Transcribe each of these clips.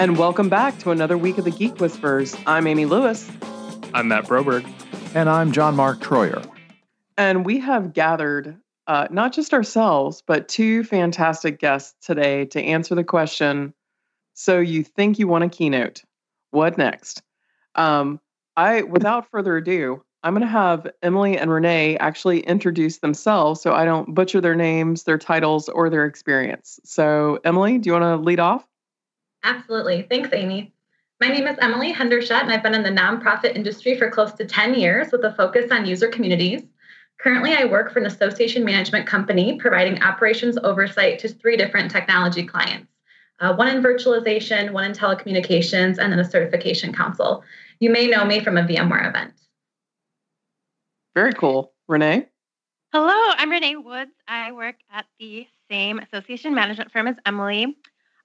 And welcome back to another week of the Geek Whispers. I'm Amy Lewis. I'm Matt Broberg. And I'm John Mark Troyer. And we have gathered uh, not just ourselves, but two fantastic guests today to answer the question So, you think you want a keynote? What next? Um, I, without further ado, I'm going to have Emily and Renee actually introduce themselves so I don't butcher their names, their titles, or their experience. So, Emily, do you want to lead off? Absolutely. Thanks, Amy. My name is Emily Hendershot, and I've been in the nonprofit industry for close to 10 years with a focus on user communities. Currently, I work for an association management company providing operations oversight to three different technology clients uh, one in virtualization, one in telecommunications, and then a certification council. You may know me from a VMware event. Very cool. Renee? Hello, I'm Renee Woods. I work at the same association management firm as Emily.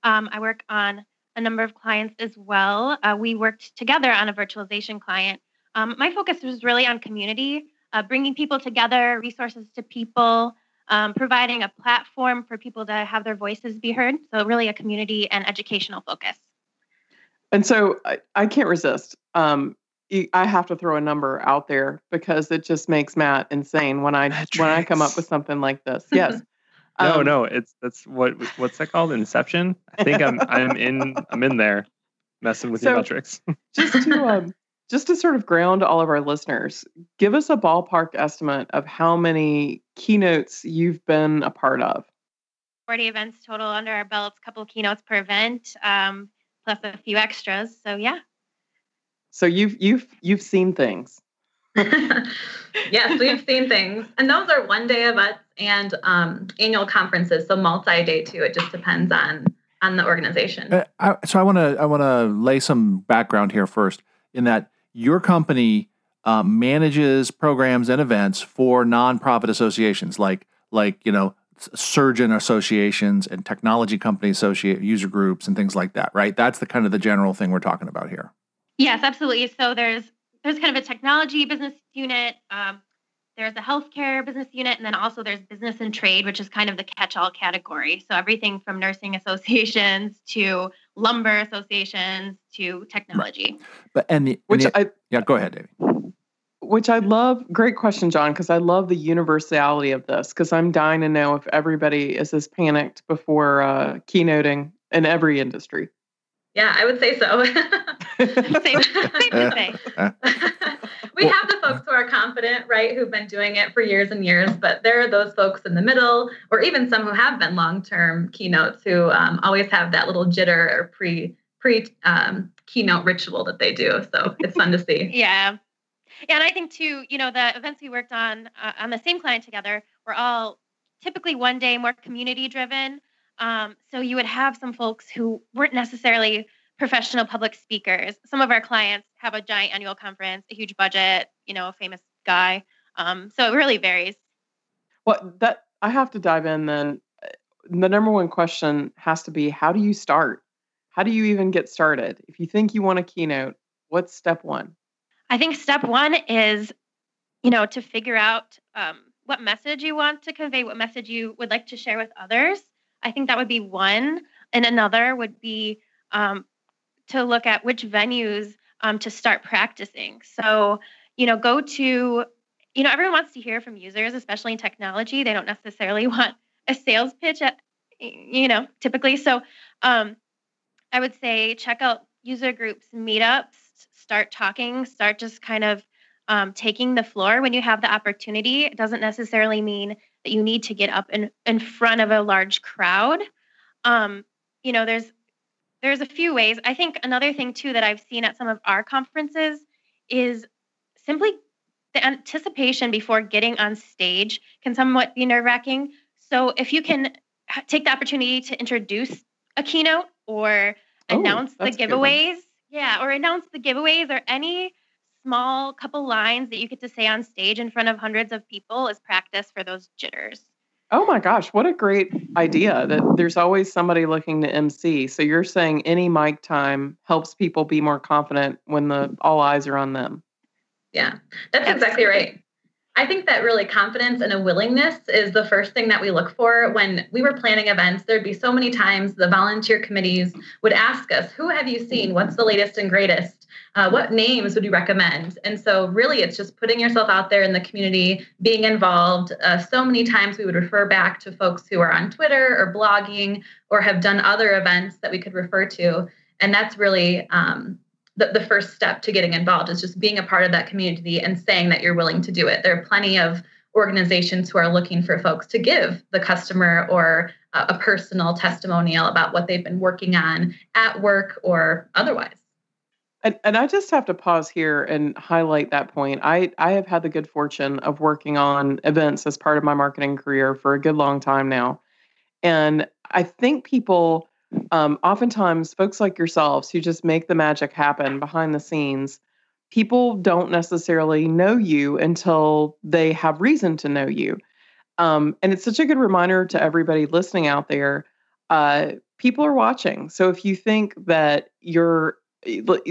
Um, I work on a number of clients as well. Uh, we worked together on a virtualization client. Um, my focus was really on community, uh, bringing people together, resources to people, um, providing a platform for people to have their voices be heard. So, really, a community and educational focus. And so, I, I can't resist. Um, I have to throw a number out there because it just makes Matt insane when I Metrics. when I come up with something like this. Yes. no, um, no, it's that's what what's that called? Inception. I think I'm I'm in I'm in there messing with so your metrics. just to um, just to sort of ground all of our listeners, give us a ballpark estimate of how many keynotes you've been a part of. 40 events total under our belts, couple of keynotes per event, um, plus a few extras. So yeah, so you've you've you've seen things. yes, we've seen things, and those are one day events and um, annual conferences, so multi-day too. It just depends on on the organization. Uh, I, so I want to I want to lay some background here first, in that your company uh, manages programs and events for nonprofit associations, like like you know surgeon associations and technology company associate user groups and things like that, right? That's the kind of the general thing we're talking about here. Yes, absolutely. So there's there's kind of a technology business unit. Um, there's a healthcare business unit, and then also there's business and trade, which is kind of the catch-all category. So everything from nursing associations to lumber associations to technology. Right. But and the which and the, I yeah, go ahead, David. Which I love. Great question, John, because I love the universality of this. Because I'm dying to know if everybody is as panicked before uh, keynoting in every industry. Yeah, I would say so. same, same to say. we have the folks who are confident, right, who've been doing it for years and years, but there are those folks in the middle, or even some who have been long-term keynotes who um, always have that little jitter or pre pre um, keynote ritual that they do. So it's fun to see. yeah. Yeah, and I think too, you know, the events we worked on uh, on the same client together were all typically one day more community driven um, so you would have some folks who weren't necessarily professional public speakers. Some of our clients have a giant annual conference, a huge budget, you know, a famous guy. Um, so it really varies. Well, that I have to dive in then. The number one question has to be how do you start? How do you even get started? If you think you want a keynote, what's step one? I think step one is, you know, to figure out um, what message you want to convey, what message you would like to share with others. I think that would be one. And another would be um, to look at which venues um, to start practicing. So, you know, go to, you know, everyone wants to hear from users, especially in technology. They don't necessarily want a sales pitch at, you know, typically. So um, I would say check out user groups, meetups, start talking, start just kind of um, taking the floor when you have the opportunity. It doesn't necessarily mean that you need to get up in, in front of a large crowd. Um, you know, there's there's a few ways. I think another thing too that I've seen at some of our conferences is simply the anticipation before getting on stage can somewhat be nerve wracking. So if you can take the opportunity to introduce a keynote or oh, announce the giveaways, yeah, or announce the giveaways or any small couple lines that you get to say on stage in front of hundreds of people is practice for those jitters. Oh my gosh, what a great idea that there's always somebody looking to MC. So you're saying any mic time helps people be more confident when the all eyes are on them. Yeah, that's exactly right. I think that really confidence and a willingness is the first thing that we look for when we were planning events. There'd be so many times the volunteer committees would ask us, Who have you seen? What's the latest and greatest? Uh, what names would you recommend? And so, really, it's just putting yourself out there in the community, being involved. Uh, so many times we would refer back to folks who are on Twitter or blogging or have done other events that we could refer to. And that's really um, the, the first step to getting involved is just being a part of that community and saying that you're willing to do it. There are plenty of organizations who are looking for folks to give the customer or a, personal testimonial about what they've been working on at work or otherwise. And, and I just have to pause here and highlight that point. I, I have had the good fortune of working on events as part of my marketing career for a good long time now. And I think people um, oftentimes folks like yourselves who just make the magic happen behind the scenes people don't necessarily know you until they have reason to know you. Um, and it's such a good reminder to everybody listening out there uh, people are watching. So if you think that you're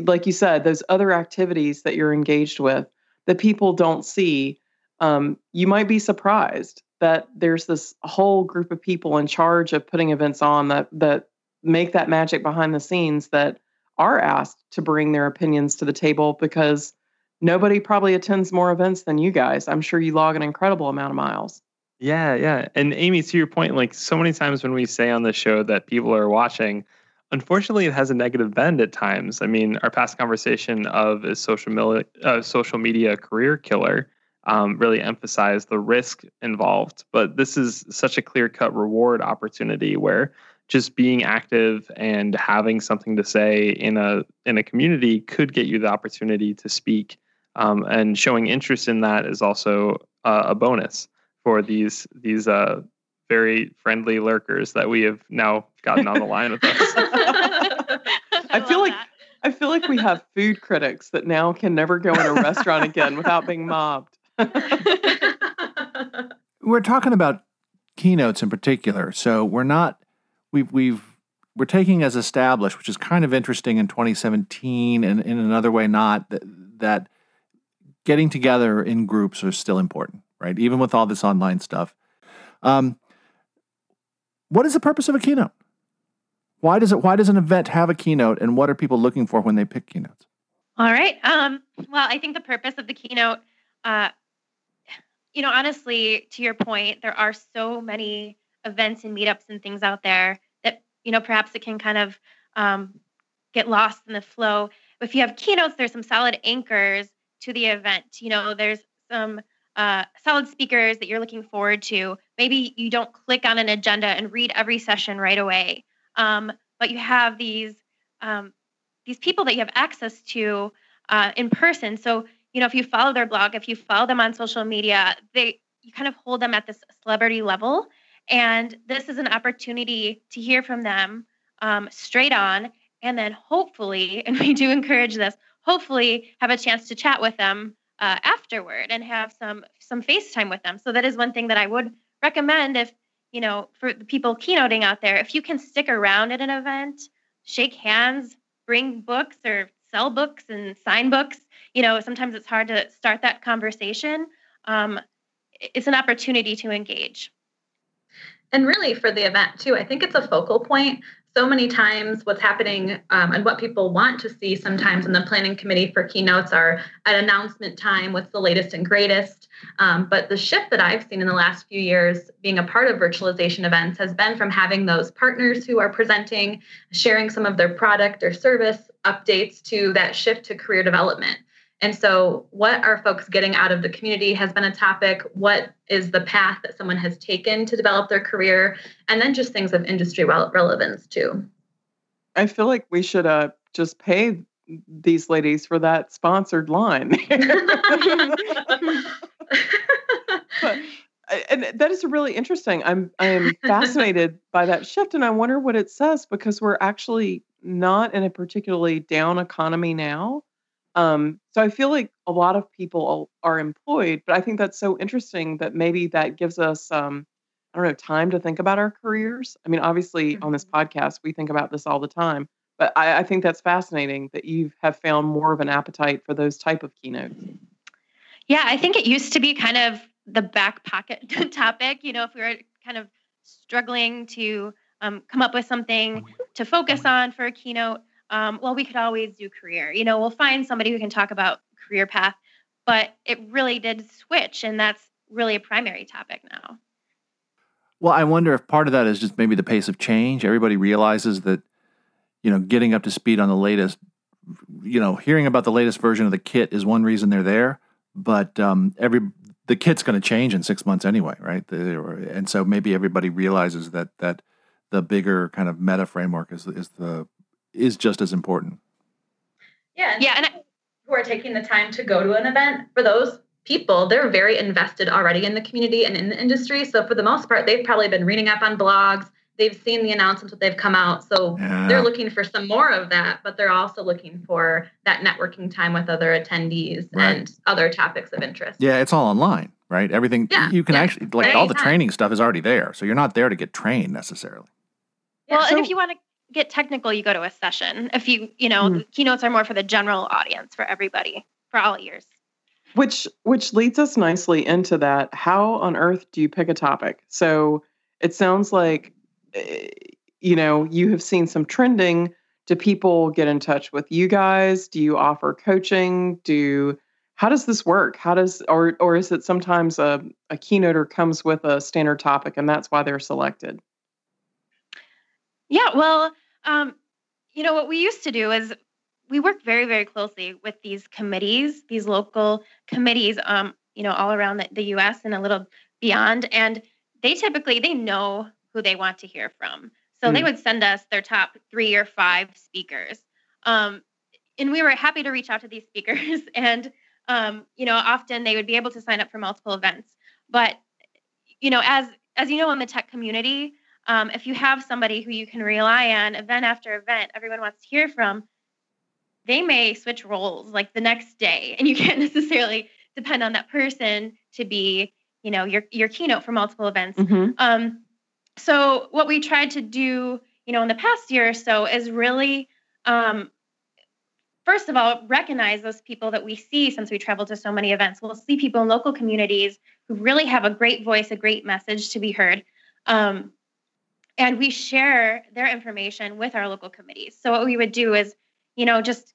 like you said those other activities that you're engaged with that people don't see um, you might be surprised that there's this whole group of people in charge of putting events on that that make that magic behind the scenes that are asked to bring their opinions to the table because nobody probably attends more events than you guys. I'm sure you log an incredible amount of miles. Yeah, yeah. And Amy, to your point, like so many times when we say on the show that people are watching, unfortunately, it has a negative bend at times. I mean, our past conversation of is social media, uh, social media career killer um, really emphasized the risk involved. But this is such a clear cut reward opportunity where just being active and having something to say in a in a community could get you the opportunity to speak um, and showing interest in that is also uh, a bonus for these these uh, very friendly lurkers that we have now gotten on the line with us. I, I feel like that. I feel like we have food critics that now can never go in a restaurant again without being mobbed. we're talking about keynotes in particular, so we're not we've we've we're taking as established, which is kind of interesting in 2017, and in another way not that, that getting together in groups are still important, right? Even with all this online stuff. Um, what is the purpose of a keynote? Why does it? Why does an event have a keynote, and what are people looking for when they pick keynotes? All right. Um, well, I think the purpose of the keynote, uh, you know, honestly, to your point, there are so many events and meetups and things out there you know perhaps it can kind of um, get lost in the flow. If you have keynotes there's some solid anchors to the event. You know there's some uh, solid speakers that you're looking forward to. Maybe you don't click on an agenda and read every session right away. Um, but you have these um, these people that you have access to uh, in person. So you know if you follow their blog if you follow them on social media they you kind of hold them at this celebrity level and this is an opportunity to hear from them um, straight on. And then hopefully, and we do encourage this, hopefully have a chance to chat with them uh, afterward and have some some FaceTime with them. So that is one thing that I would recommend if, you know, for the people keynoting out there, if you can stick around at an event, shake hands, bring books or sell books and sign books. You know, sometimes it's hard to start that conversation. Um, it's an opportunity to engage and really for the event too i think it's a focal point. So many times what's happening um, and what people want to see sometimes in the planning committee for keynotes are at announcement time what's the latest and greatest. Um, but the shift that i've seen in the last few years being a part of virtualization events has been from having those partners who are presenting sharing some of their product or service updates to that shift to career development and so, what are folks getting out of the community has been a topic. What is the path that someone has taken to develop their career? And then just things of industry relevance, too. I feel like we should uh, just pay these ladies for that sponsored line. but, and that is really interesting. I'm I am fascinated by that shift, and I wonder what it says because we're actually not in a particularly down economy now. Um, so I feel like a lot of people are employed, but I think that's so interesting that maybe that gives us, um, I don't know, time to think about our careers. I mean, obviously mm-hmm. on this mm-hmm. podcast, we think about this all the time, but I, I think that's fascinating that you have found more of an appetite for those type of keynotes. Yeah, I think it used to be kind of the back pocket topic. You know, if we were kind of struggling to um, come up with something to focus on for a keynote, um, well, we could always do career. You know, we'll find somebody who can talk about career path, but it really did switch, and that's really a primary topic now. Well, I wonder if part of that is just maybe the pace of change. Everybody realizes that, you know, getting up to speed on the latest, you know, hearing about the latest version of the kit is one reason they're there, but um, every the kit's going to change in six months anyway, right? And so maybe everybody realizes that that the bigger kind of meta framework is is the is just as important. Yeah, yeah, and I, who are taking the time to go to an event for those people, they're very invested already in the community and in the industry. So for the most part, they've probably been reading up on blogs. They've seen the announcements that they've come out. So yeah. they're looking for some more of that, but they're also looking for that networking time with other attendees right. and other topics of interest. Yeah, it's all online, right? Everything yeah. you can yeah. actually like all the training stuff is already there. So you're not there to get trained necessarily. Well, so, and if you want to get technical, you go to a session. If you, you know, mm-hmm. keynotes are more for the general audience, for everybody, for all ears. Which which leads us nicely into that. How on earth do you pick a topic? So it sounds like eh, you know you have seen some trending. Do people get in touch with you guys? Do you offer coaching? Do how does this work? How does or or is it sometimes a, a keynoter comes with a standard topic and that's why they're selected? Yeah, well, um, you know what we used to do is we work very, very closely with these committees, these local committees, um, you know, all around the, the U.S. and a little beyond. And they typically they know who they want to hear from, so mm. they would send us their top three or five speakers. Um, and we were happy to reach out to these speakers, and um, you know, often they would be able to sign up for multiple events. But you know, as as you know, in the tech community, um, if you have somebody who you can rely on, event after event, everyone wants to hear from they may switch roles like the next day. And you can't necessarily depend on that person to be you know your your keynote for multiple events. Mm-hmm. um, so what we tried to do you know in the past year or so is really um, first of all recognize those people that we see since we travel to so many events. We'll see people in local communities who really have a great voice a great message to be heard. Um, and we share their information with our local committees so what we would do is you know just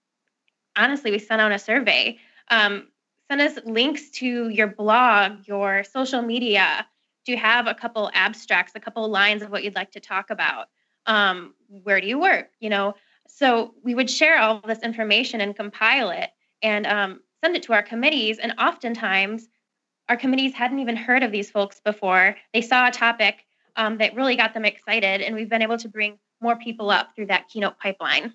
honestly, we sent out a survey. Um, send us links to your blog, your social media. Do you have a couple abstracts, a couple lines of what you'd like to talk about? Um, where do you work? You know, so we would share all this information and compile it and um, send it to our committees. And oftentimes, our committees hadn't even heard of these folks before. They saw a topic um, that really got them excited, and we've been able to bring more people up through that keynote pipeline.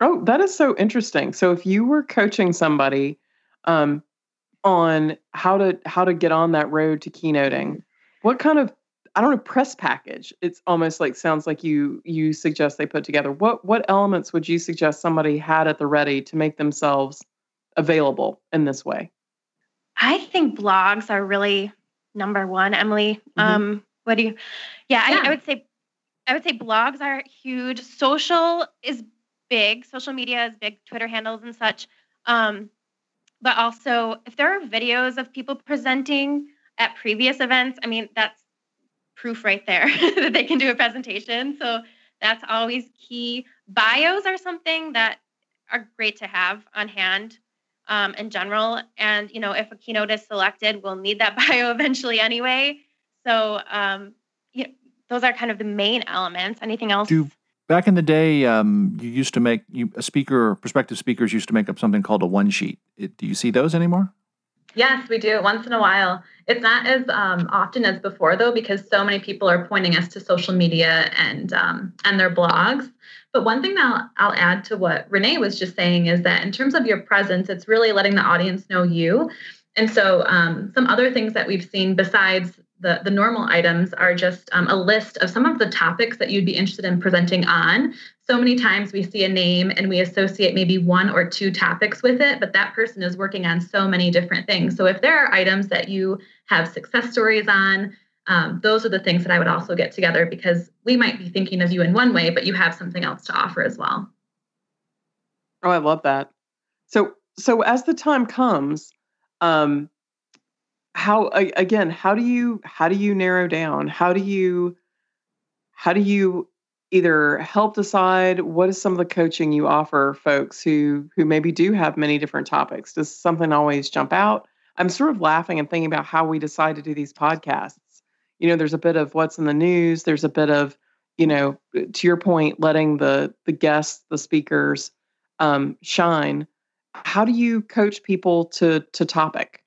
Oh, that is so interesting. So if you were coaching somebody um, on how to how to get on that road to keynoting, what kind of I don't know press package? It's almost like sounds like you you suggest they put together. What what elements would you suggest somebody had at the ready to make themselves available in this way? I think blogs are really number one, Emily. Mm-hmm. Um, what do you? Yeah, yeah. I, I would say I would say blogs are huge. Social is big. Social media is big, Twitter handles and such. Um, but also, if there are videos of people presenting at previous events, I mean, that's proof right there that they can do a presentation. So that's always key. Bios are something that are great to have on hand um, in general. And, you know, if a keynote is selected, we'll need that bio eventually anyway. So, um, you know, those are kind of the main elements. Anything else? Do Back in the day, um, you used to make you, a speaker or prospective speakers used to make up something called a one sheet. It, do you see those anymore? Yes, we do once in a while. It's not as um, often as before though, because so many people are pointing us to social media and um, and their blogs. But one thing that I'll, I'll add to what Renee was just saying is that in terms of your presence, it's really letting the audience know you. And so, um, some other things that we've seen besides the, the normal items are just um, a list of some of the topics that you'd be interested in presenting on. So many times we see a name and we associate maybe one or two topics with it, but that person is working on so many different things. So if there are items that you have success stories on, um, those are the things that I would also get together because we might be thinking of you in one way, but you have something else to offer as well. Oh, I love that. So, so as the time comes, um, how again how do you how do you narrow down? How do you how do you either help decide what is some of the coaching you offer folks who who maybe do have many different topics? Does something always jump out? I'm sort of laughing and thinking about how we decide to do these podcasts. You know there's a bit of what's in the news there's a bit of you know to your point letting the the guests the speakers um, shine. How do you coach people to to topic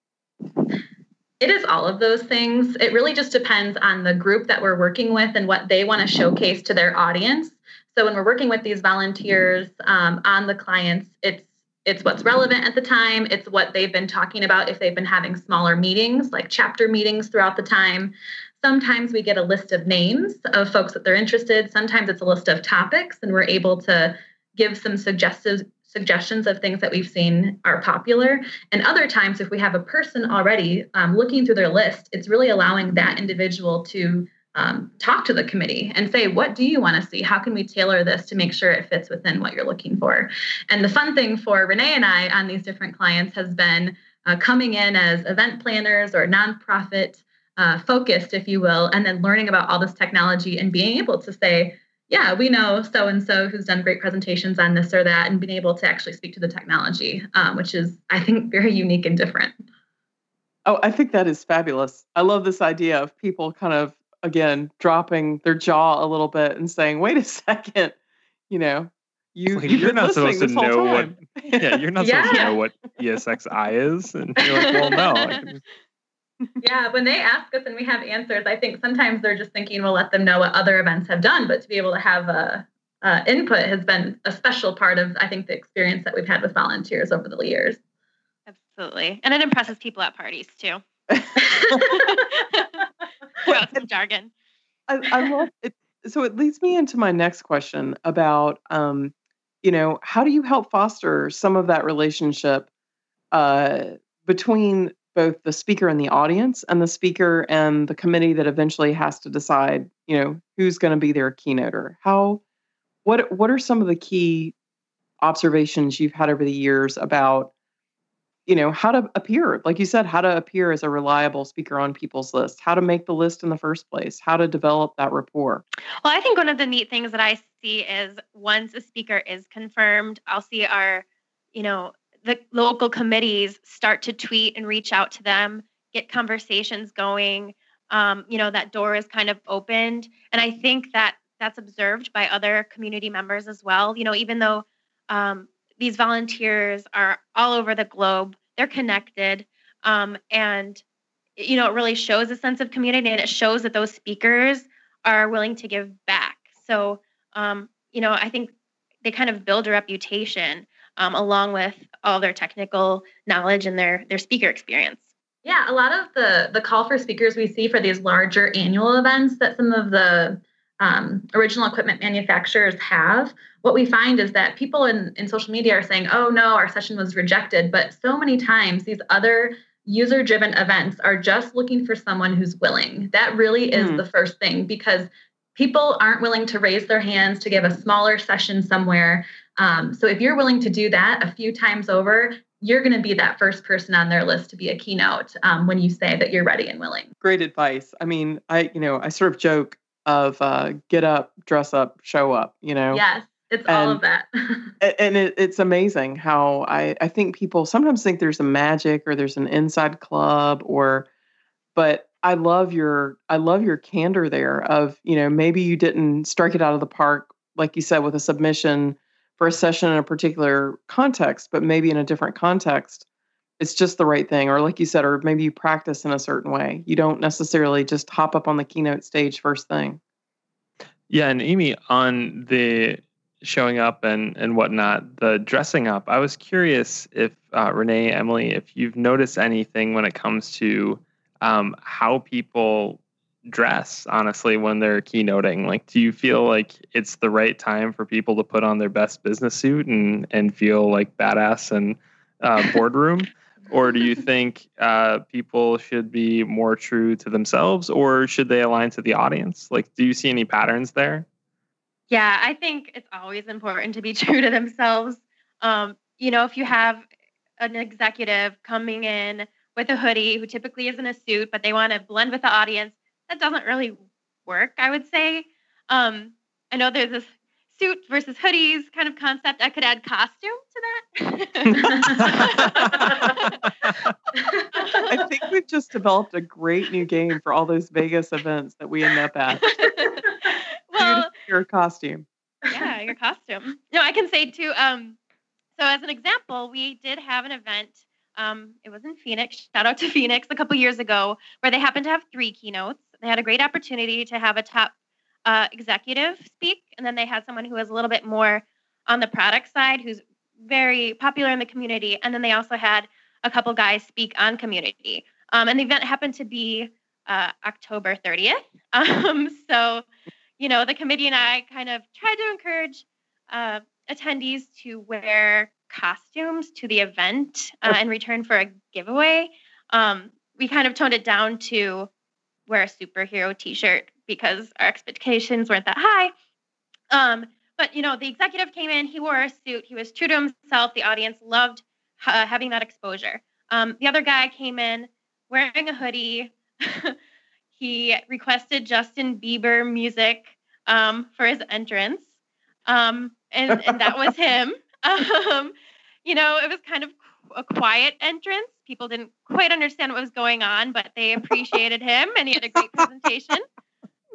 it is all of those things. It really just depends on the group that we're working with and what they want to showcase to their audience. So when we're working with these volunteers um, on the clients, it's it's what's relevant at the time. It's what they've been talking about if they've been having smaller meetings, like chapter meetings throughout the time. Sometimes we get a list of names of folks that they're interested. Sometimes it's a list of topics, and we're able to give some suggestive suggestions of things that we've seen are popular. And other times, if we have a person already um, looking through their list, it's really allowing that individual to um, talk to the committee and say, what do you want to see? How can we tailor this to make sure it fits within what you're looking for? And the fun thing for Renee and I on these different clients has been uh, coming in as event planners or nonprofit uh, focused, if you will, and then learning about all this technology and being able to say, yeah, we know so and so who's done great presentations on this or that, and being able to actually speak to the technology, um, which is, I think, very unique and different. Oh, I think that is fabulous. I love this idea of people kind of, again, dropping their jaw a little bit and saying, wait a second, you know, you, you're not supposed to know what yeah you're not yeah. supposed to know what esxi is and you're like well no yeah, when they ask us and we have answers, I think sometimes they're just thinking we'll let them know what other events have done, but to be able to have a, a input has been a special part of I think the experience that we've had with volunteers over the years. Absolutely, and it impresses people at parties too. Throughout some jargon. I, I love it. So it leads me into my next question about, um, you know, how do you help foster some of that relationship uh, between both the speaker and the audience and the speaker and the committee that eventually has to decide you know who's going to be their keynoter. How what what are some of the key observations you've had over the years about you know how to appear? Like you said how to appear as a reliable speaker on people's list how to make the list in the first place how to develop that rapport. Well i think one of the neat things that i see is once a speaker is confirmed i'll see our you know the local committees start to tweet and reach out to them, get conversations going. Um, you know, that door is kind of opened. And I think that that's observed by other community members as well. You know, even though um, these volunteers are all over the globe, they're connected. Um, and, you know, it really shows a sense of community and it shows that those speakers are willing to give back. So, um, you know, I think they kind of build a reputation um, along with all their technical knowledge and their their speaker experience. Yeah, a lot of the the call for speakers we see for these larger annual events that some of the um, original equipment manufacturers have, what we find is that people in, in social media are saying, oh no, our session was rejected. But so many times these other user driven events are just looking for someone who's willing. That really is mm. the first thing because people aren't willing to raise their hands to give a smaller session somewhere um, so if you're willing to do that a few times over, you're going to be that first person on their list to be a keynote um, when you say that you're ready and willing. Great advice. I mean, I you know I sort of joke of uh, get up, dress up, show up. You know. Yes. It's and, all of that. and it, it's amazing how I, I think people sometimes think there's a magic or there's an inside club or, but I love your I love your candor there of you know maybe you didn't strike it out of the park like you said with a submission for a session in a particular context, but maybe in a different context, it's just the right thing. Or, like you said, or maybe you practice in a certain way. You don't necessarily just hop up on the keynote stage first thing. Yeah. And Amy, on the showing up and, and whatnot, the dressing up, I was curious if uh, Renee, Emily, if you've noticed anything when it comes to um, how people dress honestly when they're keynoting. Like do you feel like it's the right time for people to put on their best business suit and and feel like badass and uh, boardroom? Or do you think uh, people should be more true to themselves or should they align to the audience? Like do you see any patterns there? Yeah i think it's always important to be true to themselves. Um, you know if you have an executive coming in with a hoodie who typically is in a suit, but they want to blend with the audience. That doesn't really work, I would say. Um, I know there's this suit versus hoodies kind of concept. I could add costume to that. I think we've just developed a great new game for all those Vegas events that we end up at. well, your costume. Yeah, your costume. No, I can say too. Um, so as an example, we did have an event. Um, it was in Phoenix. Shout out to Phoenix a couple years ago, where they happened to have three keynotes. They had a great opportunity to have a top uh, executive speak, and then they had someone who was a little bit more on the product side, who's very popular in the community, and then they also had a couple guys speak on community. Um, and the event happened to be uh, October 30th. Um, so, you know, the committee and I kind of tried to encourage uh, attendees to wear costumes to the event uh, in return for a giveaway. Um, we kind of toned it down to wear a superhero t-shirt because our expectations weren't that high. Um, but you know, the executive came in, he wore a suit, he was true to himself. The audience loved uh, having that exposure. Um, the other guy came in wearing a hoodie. he requested Justin Bieber music um, for his entrance, um, and, and that was him. Um, you know, it was kind of a quiet entrance. People didn't quite understand what was going on, but they appreciated him, and he had a great presentation.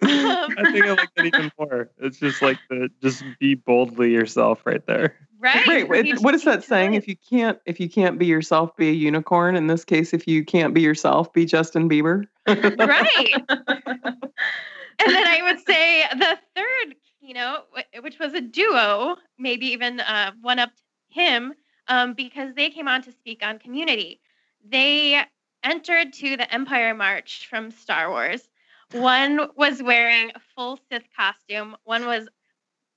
I think I like that even more. It's just like the just be boldly yourself right there. Right. Wait, wait what is that saying? If you can't if you can't be yourself, be a unicorn. In this case, if you can't be yourself, be Justin Bieber. right. and then I would say the third keynote, which was a duo, maybe even uh, one up him, um, because they came on to speak on community. They entered to the Empire March from Star Wars one was wearing a full Sith costume. One was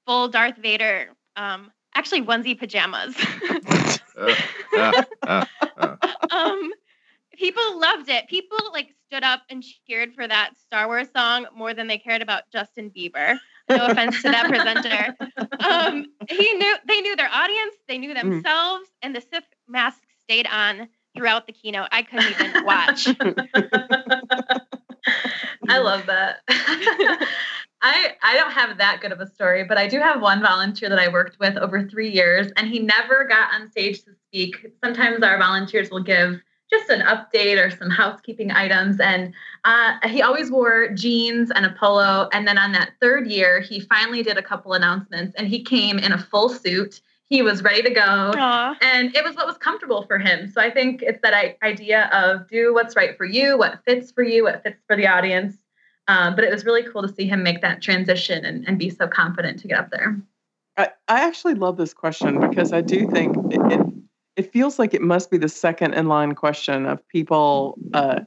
full Darth Vader, um, actually onesie pajamas. uh, uh, uh, um, people loved it. People like stood up and cheered for that Star Wars song more than they cared about Justin Bieber. No offense to that presenter. Um, he knew they knew their audience, they knew mm. themselves, mm. and the Sith mask stayed on throughout the keynote. I couldn't even watch. I love that. I I don't have that good of a story, but I do have one volunteer that I worked with over three years, and he never got on stage to speak. Sometimes our volunteers will give just an update or some housekeeping items, and uh, he always wore jeans and a polo. And then on that third year, he finally did a couple announcements, and he came in a full suit. He was ready to go. Aww. and it was what was comfortable for him. So i think it's that idea of do what's right for you what fits for you what fits for the audience. Um, but it was really cool to see him make that transition and, and be so confident to get up there. I, I actually love this question because i do think it, it, it feels like it must be the second in line question of people uh,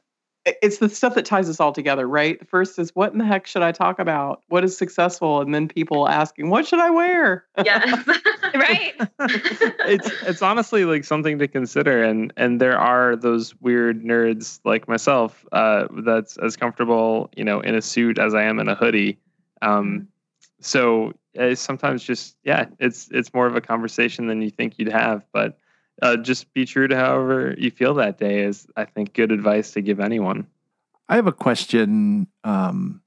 it's the stuff that ties us all together, right? The first is what in the heck should I talk about? What is successful? And then people asking, what should I wear? Yes. right. it's it's honestly like something to consider and and there are those weird nerds like myself uh, that's as comfortable, you know, in a suit as I am in a hoodie. Um, mm-hmm. so uh, sometimes just yeah, it's it's more of a conversation than you think you'd have, but uh, just be true to however you feel that day is i think good advice to give anyone. I have a question um,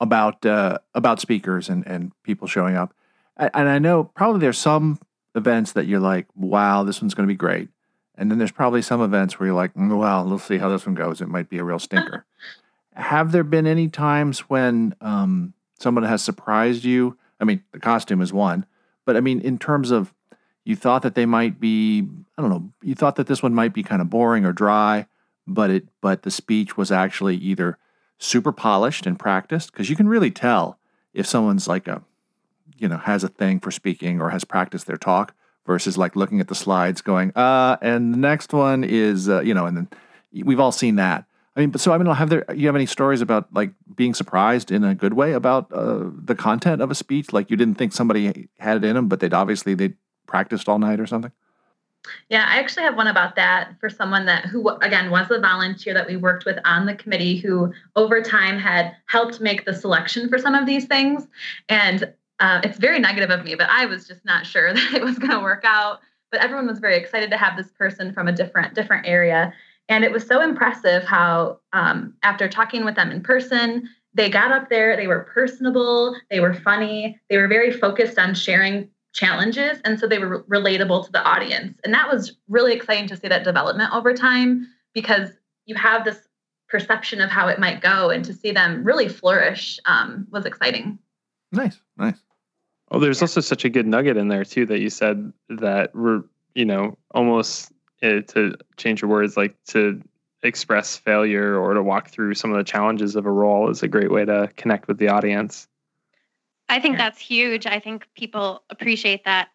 about uh, about speakers and, and people showing up. And i know probably there's some events that you're like wow this one's going to be great. And then there's probably some events where you're like mm, well let's see how this one goes. It might be a real stinker. Have there been any times when um, someone has surprised you? I mean the costume is one but i mean in terms of you thought that they might be I don't know, you thought that this one might be kind of boring or dry, but it but the speech was actually either super polished and practiced because you can really tell if someone's like a you know has a thing for speaking or has practiced their talk versus like looking at the slides going uh and the next one is uh, you know and then we've all seen that I mean, but so I mean, have there you have any stories about like being surprised in a good way about uh, the content of a speech? Like you didn't think somebody had it in them, but they'd obviously they practiced all night or something? Yeah, I actually have one about that for someone that who again was a volunteer that we worked with on the committee who over time had helped make the selection for some of these things. And uh, it's very negative of me, but I was just not sure that it was going to work out. But everyone was very excited to have this person from a different different area. And it was so impressive how, um, after talking with them in person, they got up there, they were personable, they were funny, they were very focused on sharing challenges. And so they were relatable to the audience. And that was really exciting to see that development over time because you have this perception of how it might go and to see them really flourish um, was exciting. Nice, nice. Oh, there's also such a good nugget in there too that you said that we're, you know, almost uh, to change your words, like to express failure or to walk through some of the challenges of a role is a great way to connect with the audience. I think that's huge. I think people appreciate that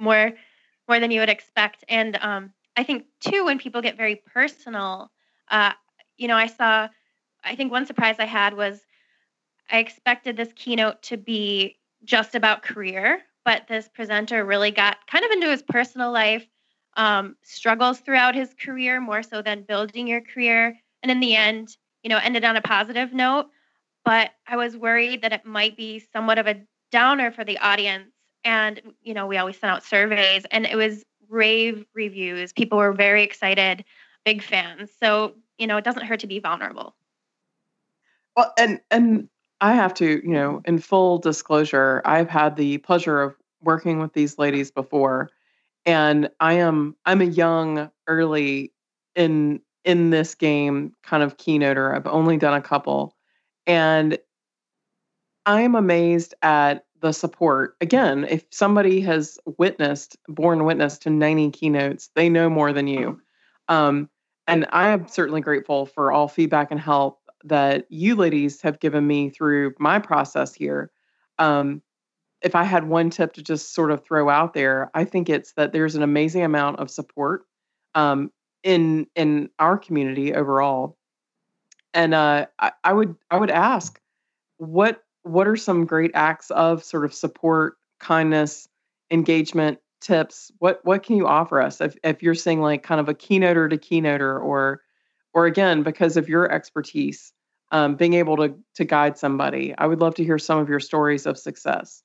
more more than you would expect. And um, I think too, when people get very personal, uh, you know, I saw. I think one surprise I had was I expected this keynote to be just about career, but this presenter really got kind of into his personal life, um, struggles throughout his career more so than building your career, and in the end, you know, ended on a positive note. But I was worried that it might be somewhat of a downer for the audience. And, you know, we always sent out surveys and it was rave reviews. People were very excited, big fans. So, you know, it doesn't hurt to be vulnerable. Well, and and I have to, you know, in full disclosure, I've had the pleasure of working with these ladies before, and I am I'm a young, early in in this game kind of keynoter. I've only done a couple, and I'm amazed at the support. Again, if somebody has witnessed, borne witness to 90 keynotes, they know more than you. Um, and I am certainly grateful for all feedback and help that you ladies have given me through my process here. Um, if I had one tip to just sort of throw out there, I think it's that there's an amazing amount of support um, in in our community overall and uh, I, I would I would ask what what are some great acts of sort of support, kindness, engagement tips? What what can you offer us if if you're saying like kind of a keynoter to keynoter or or again because of your expertise, um, being able to to guide somebody? I would love to hear some of your stories of success.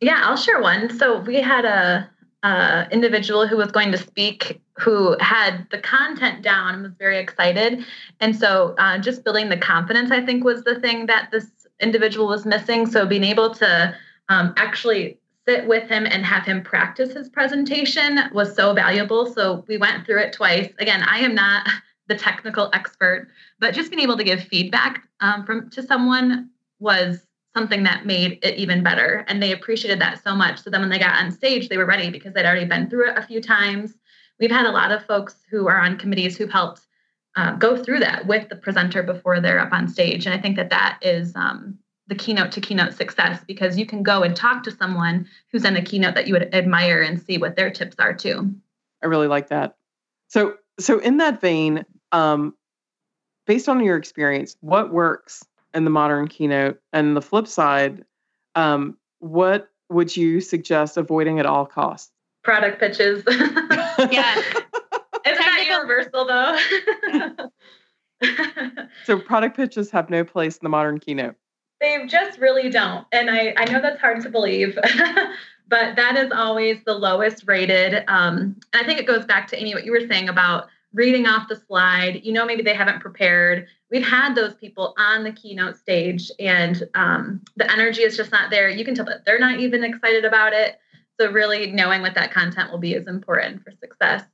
Yeah, I'll share one. So we had a uh, individual who was going to speak who had the content down and was very excited. And so, uh, just building the confidence, I think, was the thing that this individual was missing. So, being able to um, actually sit with him and have him practice his presentation was so valuable. So, we went through it twice. Again, I am not the technical expert, but just being able to give feedback um, from to someone was something that made it even better. And they appreciated that so much. So then when they got on stage, they were ready because they'd already been through it a few times. We've had a lot of folks who are on committees who've helped uh, go through that with the presenter before they're up on stage. And I think that that is um, the keynote to keynote success because you can go and talk to someone who's in a keynote that you would admire and see what their tips are too. I really like that. So, so in that vein, um, based on your experience, what works in the modern keynote? And the flip side, um, what would you suggest avoiding at all costs? Product pitches. yeah. Isn't that universal though? so product pitches have no place in the modern keynote. They just really don't. And I, I know that's hard to believe, but that is always the lowest rated. Um, and I think it goes back to Amy, what you were saying about reading off the slide. You know, maybe they haven't prepared. We've had those people on the keynote stage, and um, the energy is just not there. You can tell that they're not even excited about it. So, really knowing what that content will be is important for success.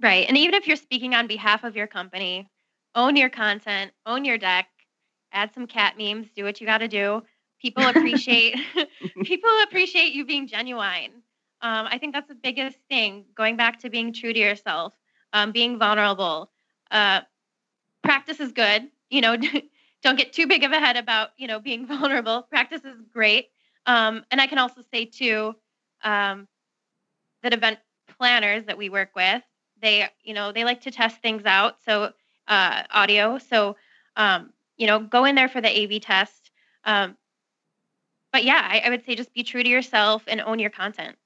Right. And even if you're speaking on behalf of your company, own your content, own your deck, add some cat memes, do what you got to do. People appreciate people appreciate you being genuine. Um, I think that's the biggest thing. Going back to being true to yourself um, being vulnerable. Uh, practice is good. You know, don't get too big of a head about you know being vulnerable. Practice is great. Um, and I can also say too um, that event planners that we work with, they you know they like to test things out. So uh, audio. So um, you know, go in there for the AV test. Um, but yeah, I, I would say just be true to yourself and own your content.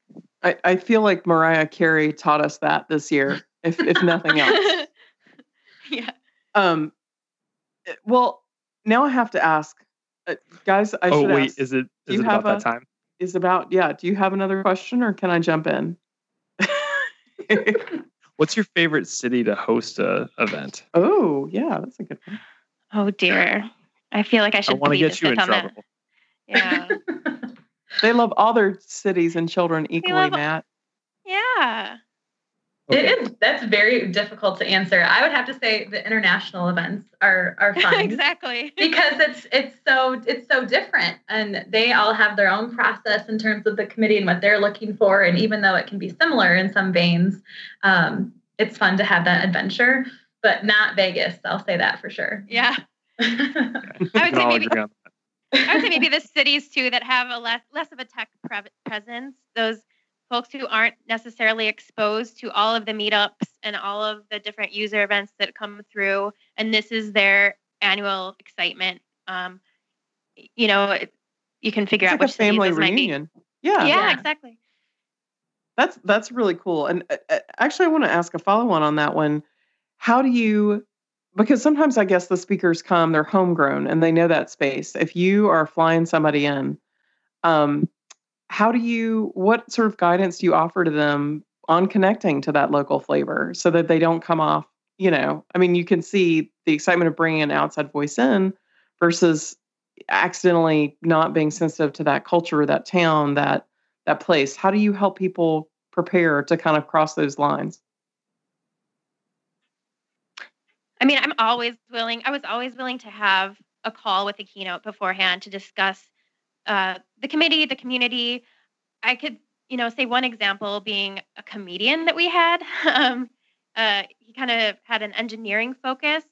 I, I feel like Mariah Carey taught us that this year if if nothing else. yeah. Um. Eh, well, now I have to ask, uh, guys. I oh should wait, ask, is it do is you it about have that time? is about yeah. Do you have another question, or can I jump in? What's your favorite city to host a event? Oh, yeah, that's a good one. Oh dear. I feel like I should I want to plead get you in fifth on that. trouble. Yeah. They love all their cities and children equally, love- Matt. yeah. Okay. It is, that's very difficult to answer. I would have to say the international events are are fun. exactly. because it's it's so it's so different and they all have their own process in terms of the committee and what they're looking for and even though it can be similar in some veins um, it's fun to have that adventure but not vegas i'll say that for sure Yeah. I would say maybe- agree on that. I would say maybe the cities too that have a less less of a tech pre- presence. Those folks who aren't necessarily exposed to all of the meetups and all of the different user events that come through, and this is their annual excitement. Um, you know, it, you can figure It's out like which cities family those might be. reunion. Yeah, Yeah, Yeah. exactly. That's that's really cool. And uh, uh, actually, I want to ask a follow on on that one. How do you? Because sometimes I guess the speakers come, they're homegrown, and they know that space. If you are flying somebody in, um, how do you? What sort of guidance do you offer to them on connecting to that local flavor so that they don't come off? You know, I mean, you can see the excitement of bringing an outside voice in versus accidentally not being sensitive to that culture, that town, that that place how do you help people prepare to kind of cross those lines I mean, I'm always willing. I was always willing to have a call with the keynote beforehand to discuss uh, the committee, the community. I could, you know, say one example being a comedian that we had. Um, uh, he kind of had an engineering focus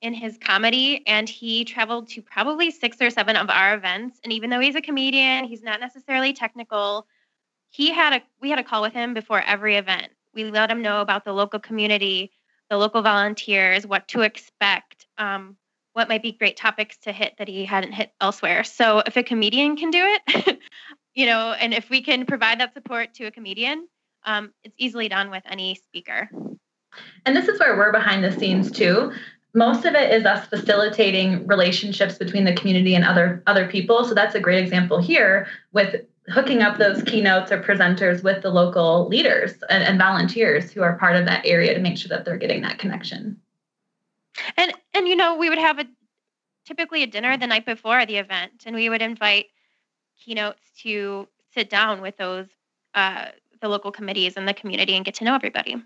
in his comedy, and he traveled to probably six or seven of our events. And even though he's a comedian, he's not necessarily technical. He had a we had a call with him before every event. We let him know about the local community, the local volunteers, what to expect, um, what might be great topics to hit that he hadn't hit elsewhere. So if a comedian can do it, you know, and if we can provide that support to a comedian, um, it's easily done with any speaker. And this is where we're behind the scenes too. Most of it is us facilitating relationships between the community and other other people. So that's a great example here with hooking up those keynotes or presenters with the local leaders and, and volunteers who are part of that area to make sure that they're getting that connection. And and you know, we would have a typically a dinner the night before the event, and we would invite keynotes to sit down with those uh, the local committees and the community and get to know everybody.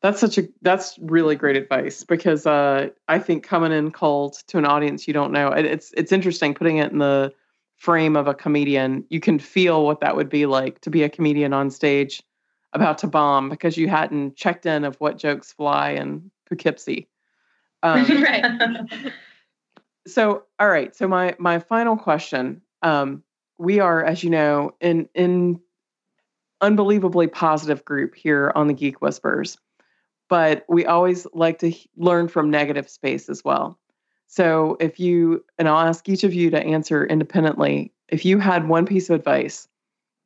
that's such a that's really great advice because uh, i think coming in cold to an audience you don't know it, it's it's interesting putting it in the frame of a comedian you can feel what that would be like to be a comedian on stage about to bomb because you hadn't checked in of what jokes fly in poughkeepsie um, right. so all right so my my final question um we are as you know in in unbelievably positive group here on the Geek Whisperers but we always like to h- learn from negative space as well so if you and i'll ask each of you to answer independently if you had one piece of advice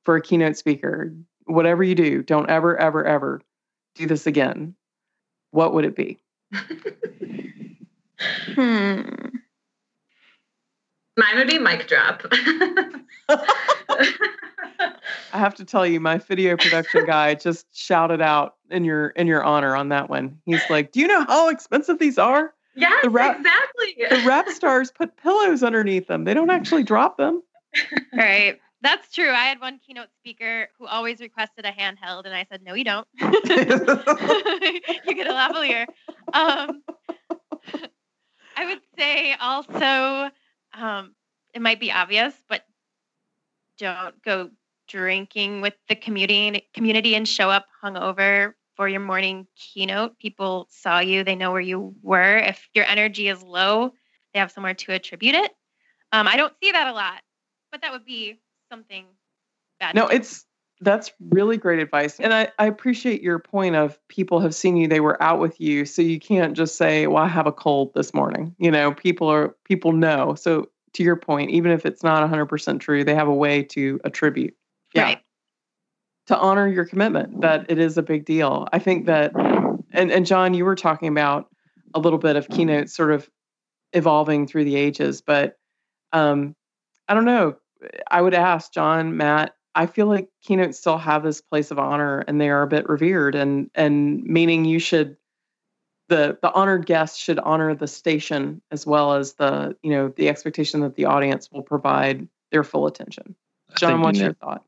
for a keynote speaker whatever you do don't ever ever ever do this again what would it be Hmm. Mine would be mic drop. I have to tell you, my video production guy just shouted out in your in your honor on that one. He's like, "Do you know how expensive these are? yes, The rap- exactly. The rap stars put pillows underneath them. They don't actually drop them." Right. That's true. I had one keynote speaker who always requested a handheld, and I said, "No, you don't. you get a lavalier." Um, I would say also, um, it might be obvious, but don't go drinking with the community community and show up hungover for your morning keynote. People saw you; they know where you were. If your energy is low, they have somewhere to attribute it. Um, I don't see that a lot, but that would be something bad. no, it's that's really great advice, and I I appreciate your point of people have seen you, they were out with you, so you can't just say, "Well, I have a cold this morning." You know, people are people know. So to your point, even if it's not 100% true, they have a way to attribute. Yeah. right. to honor your commitment that it is a big deal. I think that, and, and John, you were talking about a little bit of keynote sort of evolving through the ages, but um, I don't know. I would ask John, Matt, I feel like keynotes still have this place of honor and they are a bit revered and and meaning you should the the honored guest should honor the station as well as the you know the expectation that the audience will provide their full attention. John, what's your thought?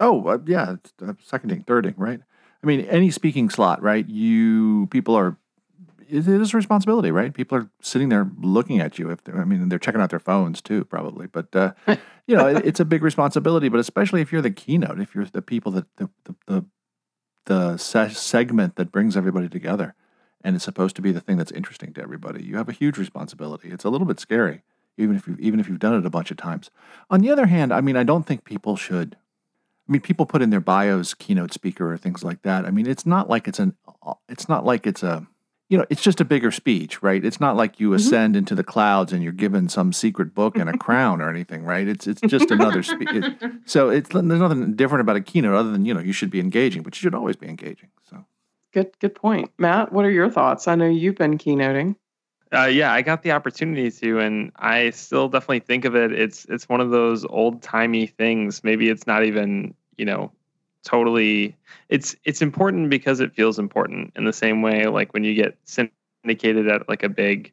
Oh uh, yeah, uh, seconding, thirding, right? I mean, any speaking slot, right? You people are it is a responsibility, right? People are sitting there looking at you. If I mean, they're checking out their phones too, probably. But uh, you know, it, it's a big responsibility. But especially if you're the keynote, if you're the people that the the the, the se- segment that brings everybody together, and it's supposed to be the thing that's interesting to everybody, you have a huge responsibility. It's a little bit scary, even if you even if you've done it a bunch of times. On the other hand, I mean, I don't think people should. I mean, people put in their bios keynote speaker or things like that. I mean, it's not like it's an. It's not like it's a you know, it's just a bigger speech, right? It's not like you mm-hmm. ascend mm-hmm. into the clouds and you're given some secret book and a crown or anything, right? It's it's just another speech. It, so it's there's nothing different about a keynote other than you know you should be engaging, but you should always be engaging. So good good point, Matt. What are your thoughts? I know you've been keynoting. Uh, yeah, I got the opportunity to, and I still definitely think of it. It's it's one of those old timey things. Maybe it's not even you know totally it's it's important because it feels important in the same way like when you get syndicated at like a big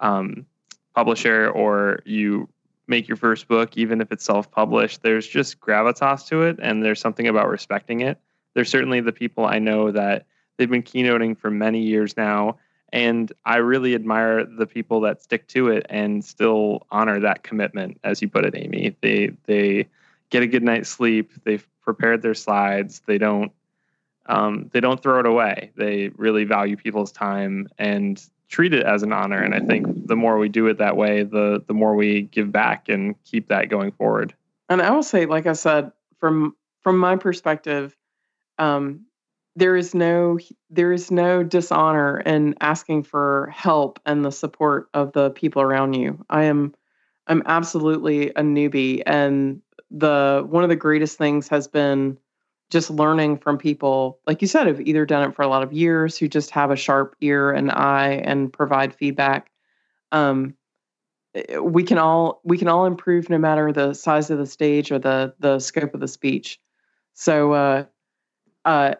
um, publisher or you make your first book even if it's self-published there's just gravitas to it and there's something about respecting it. There's certainly the people i know that they've been keynoting for many years now and i really admire the people that stick to it and still honor that commitment as you put it amy. They they get a good night's sleep they've prepared their slides. They don't um, they don't throw it away. They really value people's time and treat it as an honor. And I think the more we do it that way, the the more we give back and keep that going forward. And I will say, like I said, from from my perspective, um, there is no there is no dishonor in asking for help and the support of the people around you. I am I'm absolutely a newbie and the one of the greatest things has been just learning from people like you said have either done it for a lot of years who just have a sharp ear and eye and provide feedback. Um, eh, we can all we can all improve no matter the size of the stage or the the scope of the speech. So uh, uh,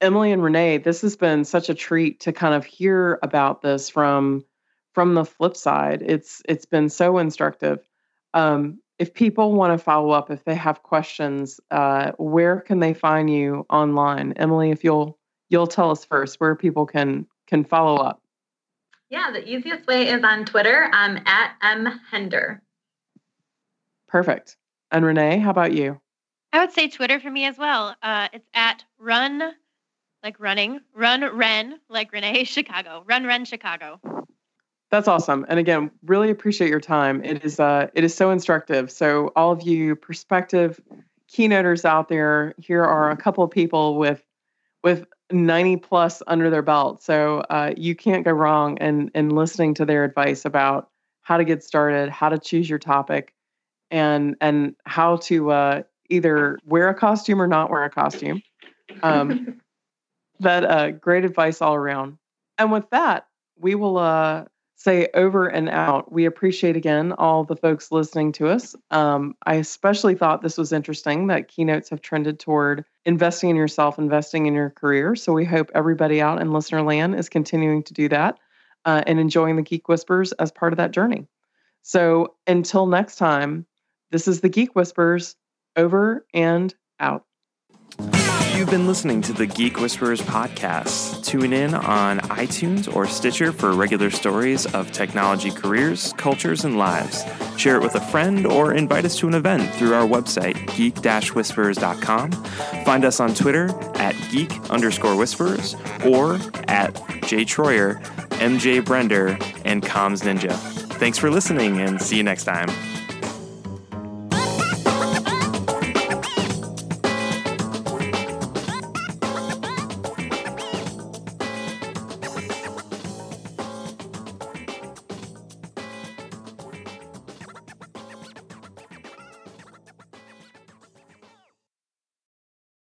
emily and renee this has been such a treat to kind of hear about this from from the flip side. It's it's been so instructive. Um, if people want to follow up, if they have questions, uh, where can they find you online? Emily, if you'll you'll tell us first where people can can follow up. Yeah, the easiest way is on Twitter. I'm at m hender. Perfect. And Renee, how about you? I would say Twitter for me as well. Uh, it's at run like running, run ren like Renee Chicago, run ren Chicago. That's awesome. And again, really appreciate your time. It is uh it is so instructive. So all of you prospective keynoters out there, here are a couple of people with with 90 plus under their belt. So uh, you can't go wrong in in listening to their advice about how to get started, how to choose your topic, and and how to uh, either wear a costume or not wear a costume. Um, that uh, great advice all around. And with that, we will uh, say over and out. We appreciate again all the folks listening to us. Um, I especially thought this was interesting that keynotes have trended toward investing in yourself, investing in your career. So we hope everybody out in listener land is continuing to do that uh, and enjoying the Geek Whisperers as part of that journey. So until next time, this is the Geek Whisperers over and out. You've been listening to the Geek Whisperers podcast. Tune in on iTunes or Stitcher for regular stories of technology careers, cultures, and lives. Share it with a friend or invite us to an event through our website, geek-whisperers.com. Find us on Twitter at geek underscore whisperers or at jtroyer, MJ Brender, and Comms Ninja. Thanks for listening and see you next time.